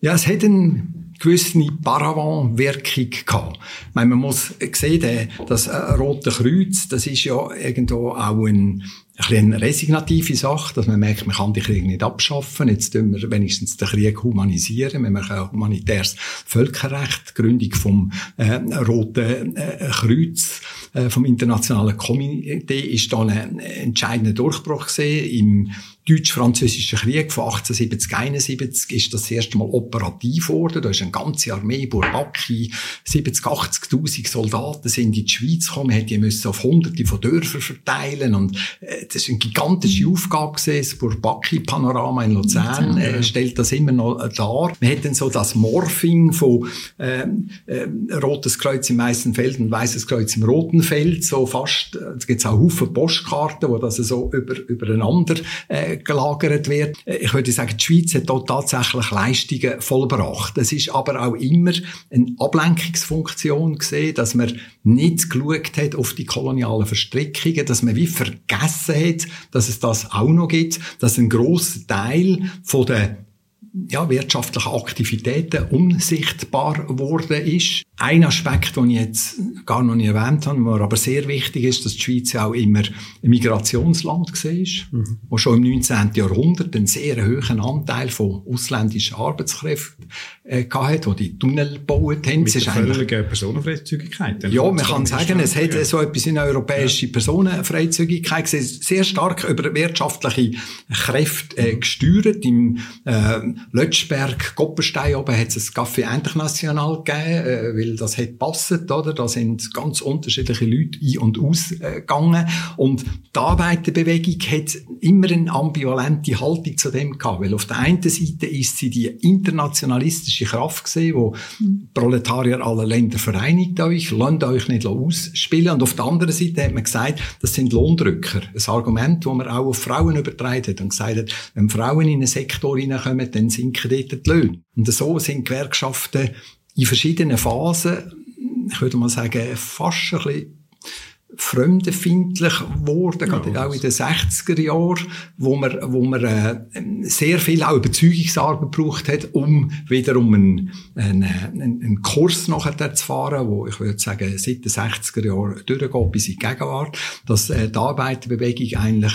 Ja, es hat eine gewisse Paravant-Wirkung gehabt. Ich meine, man muss sehen, das äh, Rote Kreuz, das ist ja irgendwo auch ein eine resignative Sache, dass man merkt, man kann den Krieg nicht abschaffen. Jetzt tun wir wenigstens den Krieg humanisieren. Wir machen humanitäres Völkerrecht, Gründung vom äh, Roten äh, Kreuz, äh, vom Internationalen Komitee ist da ein entscheidender Durchbruch gesehen im Deutsch-Französischen Krieg von 1870, 71 ist das, erste Mal operativ worden. Da ist eine ganze Armee, Bourbaki, 70, 80.000 Soldaten sind in die Schweiz gekommen. Man die müssen auf hunderte von Dörfern verteilen und äh, das ist eine gigantische Aufgabe gewesen. Das Bourbaki-Panorama in Luzern äh, stellt das immer noch äh, dar. Man hat dann so das Morphing von äh, äh, Rotes Kreuz im Weißen Feld und Weißes Kreuz im Roten Feld, so fast, äh, es gibt auch Haufen Postkarten, wo das so über, übereinander äh, gelagert wird. Ich würde sagen, die Schweiz hat dort tatsächlich Leistungen vollbracht. Es ist aber auch immer eine Ablenkungsfunktion gesehen, dass man nicht geschaut hat auf die kolonialen Verstrickungen, dass man wie vergessen hat, dass es das auch noch gibt, dass ein grosser Teil von der ja, wirtschaftlichen Aktivitäten unsichtbar geworden ist. Ein Aspekt, den ich jetzt gar noch nicht erwähnt habe, der aber sehr wichtig ist, dass die Schweiz auch immer ein Migrationsland war, mhm. wo schon im 19. Jahrhundert einen sehr hohen Anteil von ausländischen Arbeitskräften äh, hatte, die die Tunnel gebaut haben. Mit der völligen Personenfreizügigkeit. Ja, man kann sagen, es hat ja. so etwas in europäische ja. Personenfreizügigkeit sehr stark über wirtschaftliche Kräfte äh, gesteuert. Im äh, Lötschberg, Goppenstein oben hat es ein Café International gegeben, äh, weil das hat passet, oder? Da sind ganz unterschiedliche Leute ein- und ausgegangen. Und die Arbeiterbewegung hat immer eine ambivalente Haltung zu dem gehabt, weil auf der einen Seite ist sie die internationalistische Kraft gesehen, wo mhm. Proletarier aller Länder vereinigt euch, lasst euch nicht ausspielen. Und auf der anderen Seite hat man gesagt, das sind Lohndrücker. Ein Argument, das man auch auf Frauen übertragen hat und gesagt hat, wenn Frauen in einen Sektor hineinkommen, dann sinken dort die Löhne. Und so sind Gewerkschaften in verschiedenen Phasen, ich würde mal sagen, fast ein bisschen fremdenfindlich geworden, ja, gerade auch in den 60er Jahren, wo man, wo man äh, sehr viel auch Überzeugungsarbeit gebraucht hat, um wiederum einen, einen, einen Kurs nachher zu fahren, wo ich würde sagen, seit den 60er Jahren durchgeht bis in die Gegenwart, dass äh, die Arbeiterbewegung eigentlich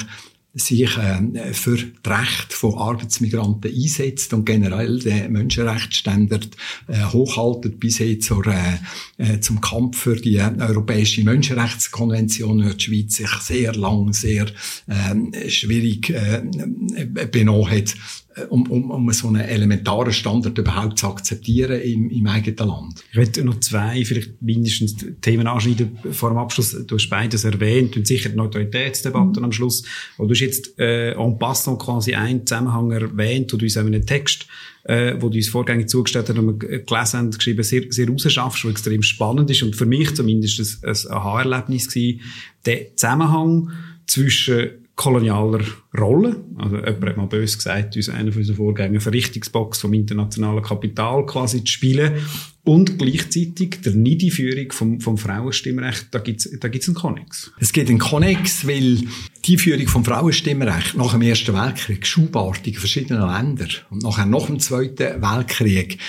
sich äh, für das Recht von Arbeitsmigranten einsetzt und generell den Menschenrechtsstandard äh, hochhaltet bis hin zur, äh, äh, zum Kampf für die Europäische Menschenrechtskonvention, die die Schweiz sich sehr lang, sehr äh, schwierig äh, benommen hat. äh, um, um, um so einen elementaren Standard überhaupt zu akzeptieren im, im eigenen Land. Ich möchte noch zwei, vielleicht mindestens Themen anschneiden vor dem Abschluss. Du hast beides erwähnt und sicher die Neutralitätsdebatte mhm. am Schluss. Und du hast jetzt äh, en passant quasi einen Zusammenhang erwähnt, und du uns auch in einem Text äh, wo du uns vorgängig zugestellt hast, und wir gelesen haben, geschrieben, sehr, sehr rausschaffst, was extrem spannend ist und für mich zumindest ein, ein Aha-Erlebnis gewesen, der Zusammenhang zwischen kolonialer Rolle. Also jemand hat mal bös gesagt, uns einer von unseren Vorgängern Verrichtungsbox vom internationalen Kapital quasi zu spielen und gleichzeitig der Niederführung vom, vom Frauenstimmrecht, da gibt's da gibt's einen Konnex. Es gibt einen Konnex, weil die Führung vom Frauenstimmrecht nach dem Ersten Weltkrieg schubartig in verschiedenen Ländern und nachher nach dem Zweiten Weltkrieg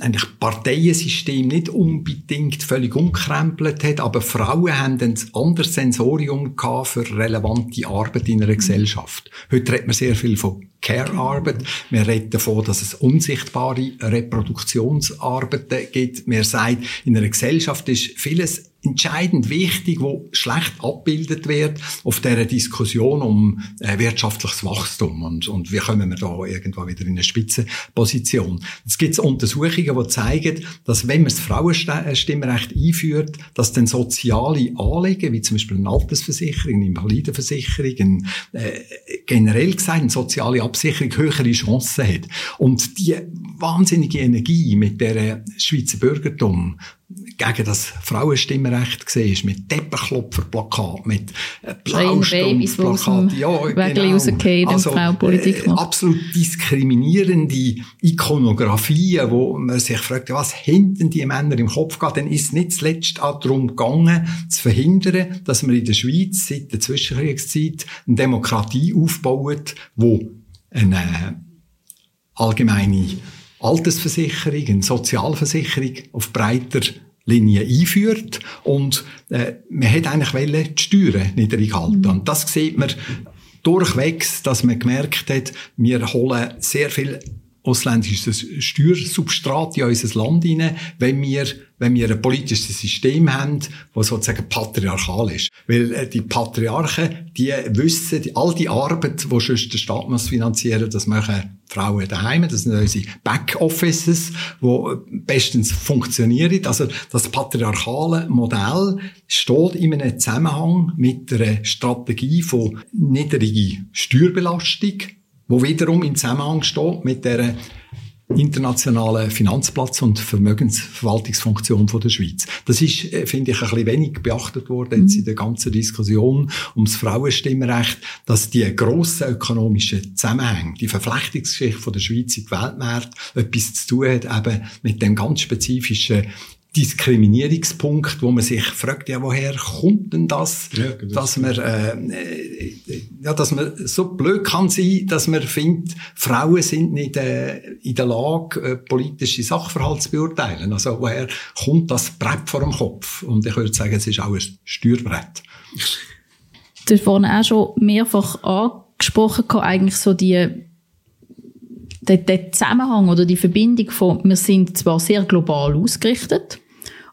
eigentlich Parteiensystem nicht unbedingt völlig umkrempelt hat, aber Frauen haben ein anderes Sensorium gehabt für relevante Arbeit in einer Gesellschaft. Heute redet man sehr viel von Care-Arbeit. Wir reden davon, dass es unsichtbare Reproduktionsarbeiten gibt. Wir sagen, in einer Gesellschaft ist vieles entscheidend wichtig, wo schlecht abbildet wird auf der Diskussion um äh, wirtschaftliches Wachstum und, und wie kommen wir da irgendwo wieder in eine Spitzenposition. Es gibt Untersuchungen, die zeigen, dass wenn man das Frauenstimmrecht einführt, dass dann soziale Anliegen, wie zum Beispiel eine Altersversicherung, eine Invalidenversicherung, äh, generell gesagt eine soziale Absicherung höhere Chancen hat. Und die wahnsinnige Energie, mit der Schweizer Bürgertum gegen das Frauenstimmrecht gesehen mit Teppenklopferplakat, mit äh, Blaustummplakat, ja, genau. also, äh, absolut diskriminierende Ikonografien, wo man sich fragt, was hinten die Männer im Kopf geht, dann ist es nicht zuletzt auch darum gegangen, zu verhindern, dass man in der Schweiz seit der Zwischenkriegszeit eine Demokratie aufbaut, wo eine allgemeine Altersversicherung, Sozialversicherung auf breiter Linie einführt und äh, man hat eigentlich wollen, die Steuern niedrig halten. Und das sieht man durchwegs, dass man gemerkt hat, wir holen sehr viel ausländisches Steuersubstrat in unser Land hinein, wenn wir, wenn wir ein politisches System haben, das sozusagen patriarchal ist. Weil äh, die Patriarchen, die wissen, all die Arbeit, die sonst der Staat muss finanzieren, das machen Frauen daheim, das sind unsere Backoffices, die bestens funktionieren. Also das patriarchale Modell steht in einem Zusammenhang mit einer Strategie von niedriger Steuerbelastung, wo wiederum im Zusammenhang steht mit der internationalen Finanzplatz- und Vermögensverwaltungsfunktion von der Schweiz. Das ist, äh, finde ich, ein bisschen wenig beachtet worden jetzt in der ganzen Diskussion ums Frauenstimmrecht, dass die grossen ökonomischen Zusammenhänge, die Verflechtungsgeschichte von der Schweiz in die Weltmärkte etwas zu tun hat, eben mit dem ganz spezifischen Diskriminierungspunkt, wo man sich fragt, ja, woher kommt denn das, ja, dass man, äh, äh, ja, dass man so blöd kann sein, dass man findet, Frauen sind nicht äh, in der Lage, äh, politische Sachverhalte zu beurteilen. Also woher kommt das Brett vor dem Kopf? Und ich würde sagen, es ist auch ein Steuerbrett. Du hast vorhin auch schon mehrfach angesprochen, eigentlich so die der, der Zusammenhang oder die Verbindung von, wir sind zwar sehr global ausgerichtet,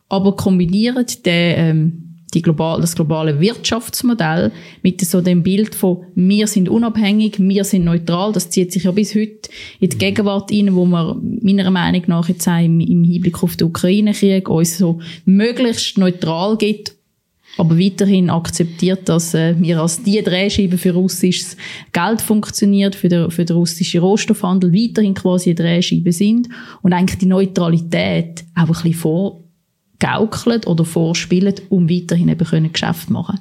aber kombinieren den, ähm, die global, das globale Wirtschaftsmodell mit so dem Bild von wir sind unabhängig, wir sind neutral. Das zieht sich ja bis heute in die Gegenwart ein, wo wir meiner Meinung nach jetzt auch im, im Hinblick auf den Ukraine-Krieg uns so möglichst neutral gibt aber weiterhin akzeptiert, dass äh, wir als die Drehscheibe für russisches Geld funktioniert, für den, für den russischen Rohstoffhandel weiterhin quasi eine Drehscheibe sind und eigentlich die Neutralität auch ein bisschen vor gaukelt oder vorspielen, um weiterhin eben können Geschäft machen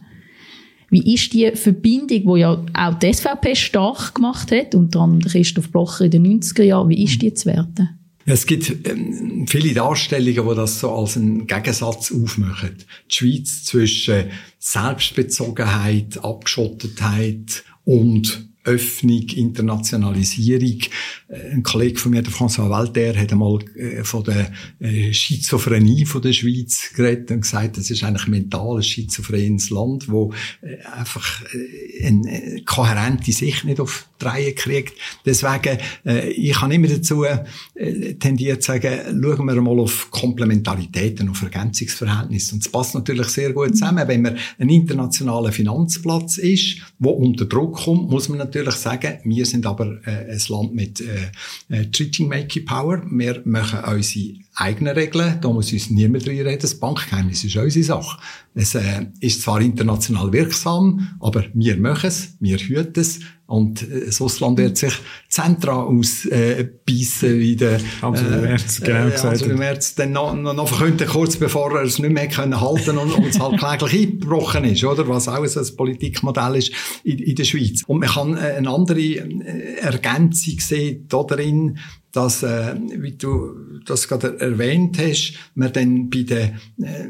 Wie ist die Verbindung, die ja auch die SVP stark gemacht hat, unter anderem Christoph Blocher in den 90er Jahren, wie ist die zu werten? Es gibt ähm, viele Darstellungen, die das so als einen Gegensatz aufmachen. Die Schweiz zwischen Selbstbezogenheit, Abgeschottetheit und Öffnung, Internationalisierung. Äh, ein Kollege von mir, der François Walter, hat einmal äh, von der äh, Schizophrenie von der Schweiz geredet und gesagt, das ist eigentlich ein mentales schizophrenes Land, wo einfach eine kohärente Sicht nicht auf die Reihe kriegt. Deswegen, ich habe immer dazu tendiert zu sagen, schauen wir mal auf Komplementaritäten, auf Ergänzungsverhältnisse. Und es passt natürlich sehr gut zusammen. Wenn man ein internationaler Finanzplatz ist, wo unter Druck kommt, muss man natürlich sagen, wir sind aber ein Land mit äh, äh, Treating Making Power. Wir machen unsere eigenen Regeln. Da muss uns niemand reinreden. Das Bankgeheimnis ist unsere Sache. Es äh, ist zwar international wirksam, aber wir machen es, wir hüten es. Und äh, das Ausland wird sich zentral ausbeissen, äh, wie der Hans äh, Merz, genau äh, Hans Merz dann noch, noch, noch verkünden, kurz bevor er es nicht mehr können halten und uns halt kläglich eingebrochen ist, oder? Was auch so ein Politikmodell ist in, in der Schweiz. Und man kann äh, eine andere äh, Ergänzung sehen da drin, dass, äh, wie du das gerade erwähnt hast, man dann bei der äh,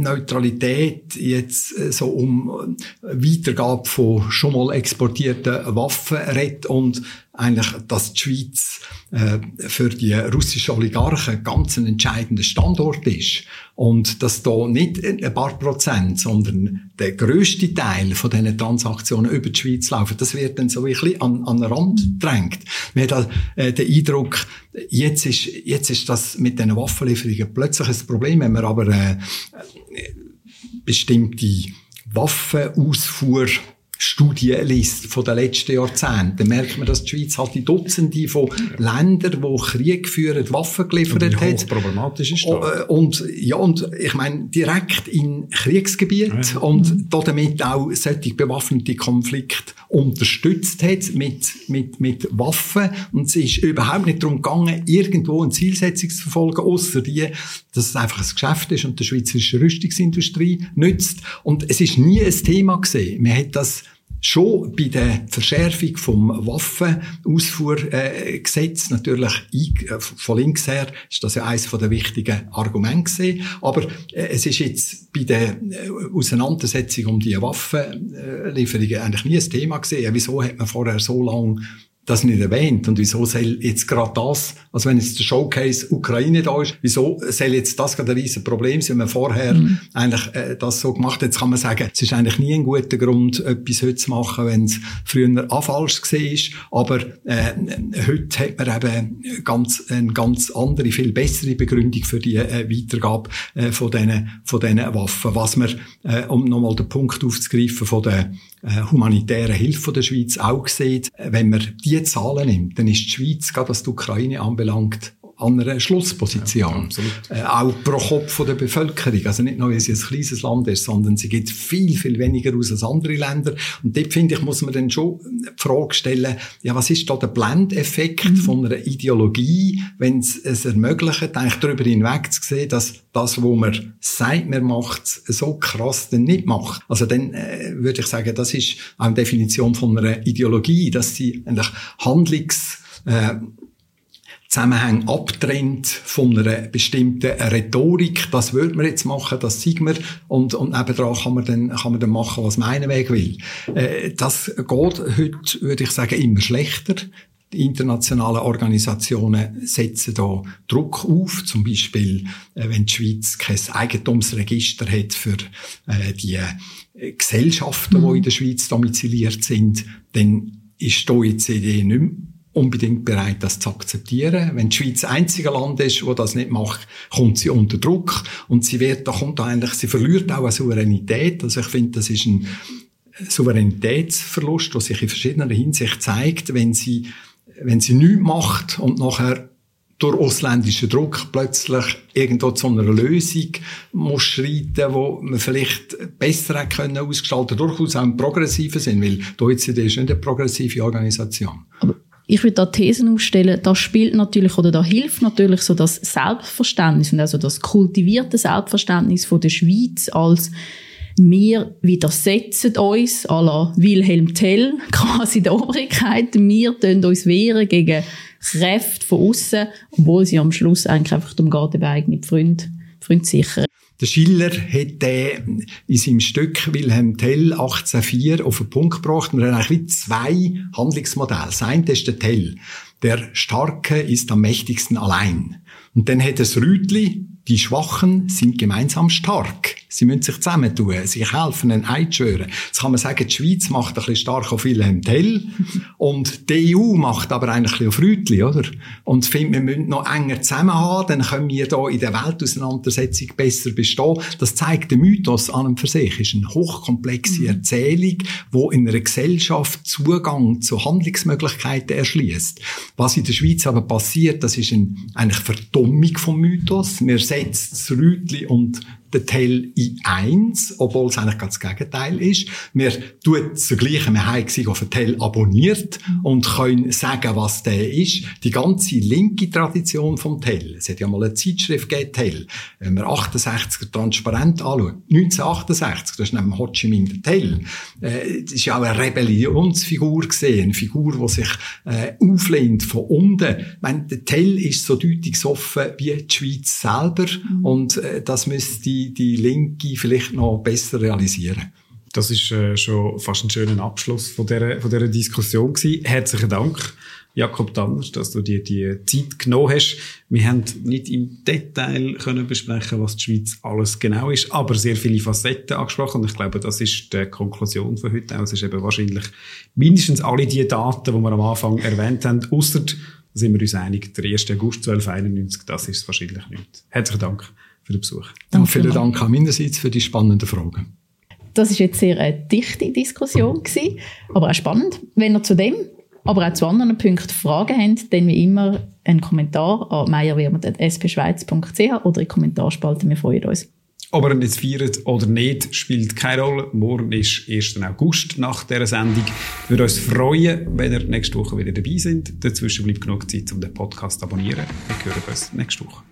Neutralität jetzt äh, so um Weitergabe von schon mal exportierten Waffen redet und eigentlich, dass die Schweiz äh, für die russischen Oligarchen ganz ein entscheidender Standort ist und dass da nicht ein paar Prozent, sondern der größte Teil von diesen Transaktionen über die Schweiz laufen, das wird dann so ein bisschen an, an den Rand gedrängt. Man hat äh, den Eindruck, jetzt ist, jetzt ist das mit den Waffenlieferungen plötzlich ein Problem, wenn man aber äh, bestimmte Waffenausfuhr Studien liest von den letzten Jahrzehnten, dann merkt man, dass die Schweiz halt die Dutzende von Ländern, die Krieg führen, Waffen geliefert und hat. problematisch ist das. Äh, und, ja, und ich meine, direkt in Kriegsgebiet ja. und damit auch solche bewaffnete Konflikte unterstützt hat mit, mit, mit Waffen. Und es ist überhaupt nicht darum gegangen, irgendwo eine Zielsetzung zu verfolgen, außer die, dass es einfach ein Geschäft ist und der schweizerische Rüstungsindustrie nützt. Und es ist nie ein Thema gesehen. Man hat das schon bei der Verschärfung vom Waffenausfuhrgesetz natürlich äh, von links her ist das ja eines der wichtigen Argumente gewesen. Aber äh, es ist jetzt bei der äh, Auseinandersetzung um die Waffenlieferungen eigentlich nie ein Thema gewesen. Wieso hat man vorher so lange das nicht erwähnt. Und wieso soll jetzt gerade das, also wenn jetzt der Showcase Ukraine da ist, wieso soll jetzt das gerade ein riesen Problem sein, wenn man vorher mhm. eigentlich äh, das so gemacht hat? Jetzt kann man sagen, es ist eigentlich nie ein guter Grund, etwas heute zu machen, wenn es früher auch falsch war. Aber äh, heute hat man eben ganz, eine ganz andere, viel bessere Begründung für die äh, Weitergabe äh, von diesen von diesen Waffen. Was man, äh, um nochmal den Punkt aufzugreifen, von der äh, humanitären Hilfe der Schweiz auch sieht, wenn man die Zahlen nimmt, dann ist die Schweiz, gerade was die Ukraine anbelangt, an einer Schlussposition. Ja, äh, auch pro Kopf von der Bevölkerung. Also nicht nur, weil sie ein kleines Land ist, sondern sie geht viel, viel weniger aus als andere Länder. Und dort, finde ich, muss man dann schon die Frage stellen, ja, was ist da der Blendeffekt mhm. von einer Ideologie, wenn es es ermöglicht, eigentlich darüber hinweg zu sehen, dass das, wo man sagt, man macht so krass dann nicht macht. Also dann äh, würde ich sagen, das ist eine Definition von einer Ideologie, dass sie eigentlich Handlungs äh, Zusammenhang abtrennt von einer bestimmten Rhetorik. Das würde man jetzt machen, das sieht man. Und, und nebendran kann man dann, kann man dann machen, was man Weg will. Äh, das geht heute, würde ich sagen, immer schlechter. Die internationalen Organisationen setzen da Druck auf. Zum Beispiel, äh, wenn die Schweiz kein Eigentumsregister hat für äh, die äh, Gesellschaften, mhm. die in der Schweiz domiziliert sind, dann ist die OECD nicht mehr unbedingt bereit, das zu akzeptieren. Wenn die Schweiz das einzige Land ist, wo das nicht macht, kommt sie unter Druck und sie wird, da kommt eigentlich, sie verliert auch eine Souveränität. Also ich finde, das ist ein Souveränitätsverlust, der sich in verschiedener Hinsicht zeigt, wenn sie, wenn sie nichts macht und nachher durch ausländischen Druck plötzlich irgendwo zu einer Lösung muss schreiten, wo man vielleicht besser hätte können ausgestalten, durchaus auch im progressiven Sinn, weil die OECD ist nicht eine progressive Organisation. Aber ich würde da Thesen aufstellen, da spielt natürlich oder da hilft natürlich so das Selbstverständnis und also das kultivierte Selbstverständnis von der Schweiz als wir widersetzen uns à la Wilhelm Tell, quasi der Obrigkeit. Wir tun uns wehren gegen Kräfte von außen, obwohl sie am Schluss eigentlich einfach darum geht, den Freund, Freund sichern. Der Schiller hat den in seinem Stück Wilhelm Tell 1804 auf den Punkt gebracht. Wir haben eigentlich zwei Handlungsmodelle. Das eine ist der Tell. Der Starke ist am mächtigsten allein. Und dann hat das Rütli, die Schwachen sind gemeinsam stark. Sie müssen sich zusammentun, sich helfen, einen Eid schwören. Jetzt kann man sagen, die Schweiz macht ein bisschen stark auf Wilhelm Tell und die EU macht aber eigentlich ein bisschen auf Rütli, oder? Und ich finde, wir müssen noch enger zusammenhaben, dann können wir da in der Weltauseinandersetzung besser bestehen. Das zeigt der Mythos an und für sich. ist eine hochkomplexe mhm. Erzählung, wo in einer Gesellschaft Zugang zu Handlungsmöglichkeiten erschließt. Was in der Schweiz aber passiert, das ist ein, eigentlich Verdummung vom Mythos. Wir setzen das Rütli und den Teil in eins, obwohl es eigentlich ganz das Gegenteil ist. Wir tun das Gleiche, wir haben den Teil abonniert und können sagen, was der ist. Die ganze linke Tradition vom Tell, es hat ja mal eine Zeitschrift gegeben, Tell, wenn man 68er transparent anschaut, 1968, das ist neben Ho Chi Minh der Tell, äh, das ist ja auch eine Rebellionsfigur gesehen, eine Figur, die sich äh, auflehnt von unten. Ich meine, der Tell ist so deutlich offen wie die Schweiz selber mhm. und äh, das müsste die, Linke vielleicht noch besser realisieren. Das ist äh, schon fast ein schöner Abschluss von dieser, von dieser Diskussion gewesen. Herzlichen Dank, Jakob Danners, dass du dir die Zeit genommen hast. Wir haben nicht im Detail können besprechen, was die Schweiz alles genau ist, aber sehr viele Facetten angesprochen. Und ich glaube, das ist die Konklusion von heute. Es ist eben wahrscheinlich mindestens alle die Daten, die wir am Anfang erwähnt haben, außer sind wir uns einig, der 1. August 1291, das ist es wahrscheinlich nicht. Herzlichen Dank für den Besuch. Danke vielen Dank auch meinerseits für die spannenden Fragen. Das ist jetzt sehr eine dichte Diskussion gewesen, aber auch spannend. Wenn ihr zu dem, aber auch zu anderen Punkten Fragen habt, dann wie immer einen Kommentar an meierwirmer.spschweiz.ch oder in die Kommentarspalte. Wir freuen uns. Ob ihr jetzt feiert oder nicht, spielt keine Rolle. Morgen ist 1. August nach dieser Sendung. Wir würden uns freuen, wenn ihr nächste Woche wieder dabei sind. Dazwischen bleibt genug Zeit, um den Podcast zu abonnieren. Wir hören uns nächste Woche.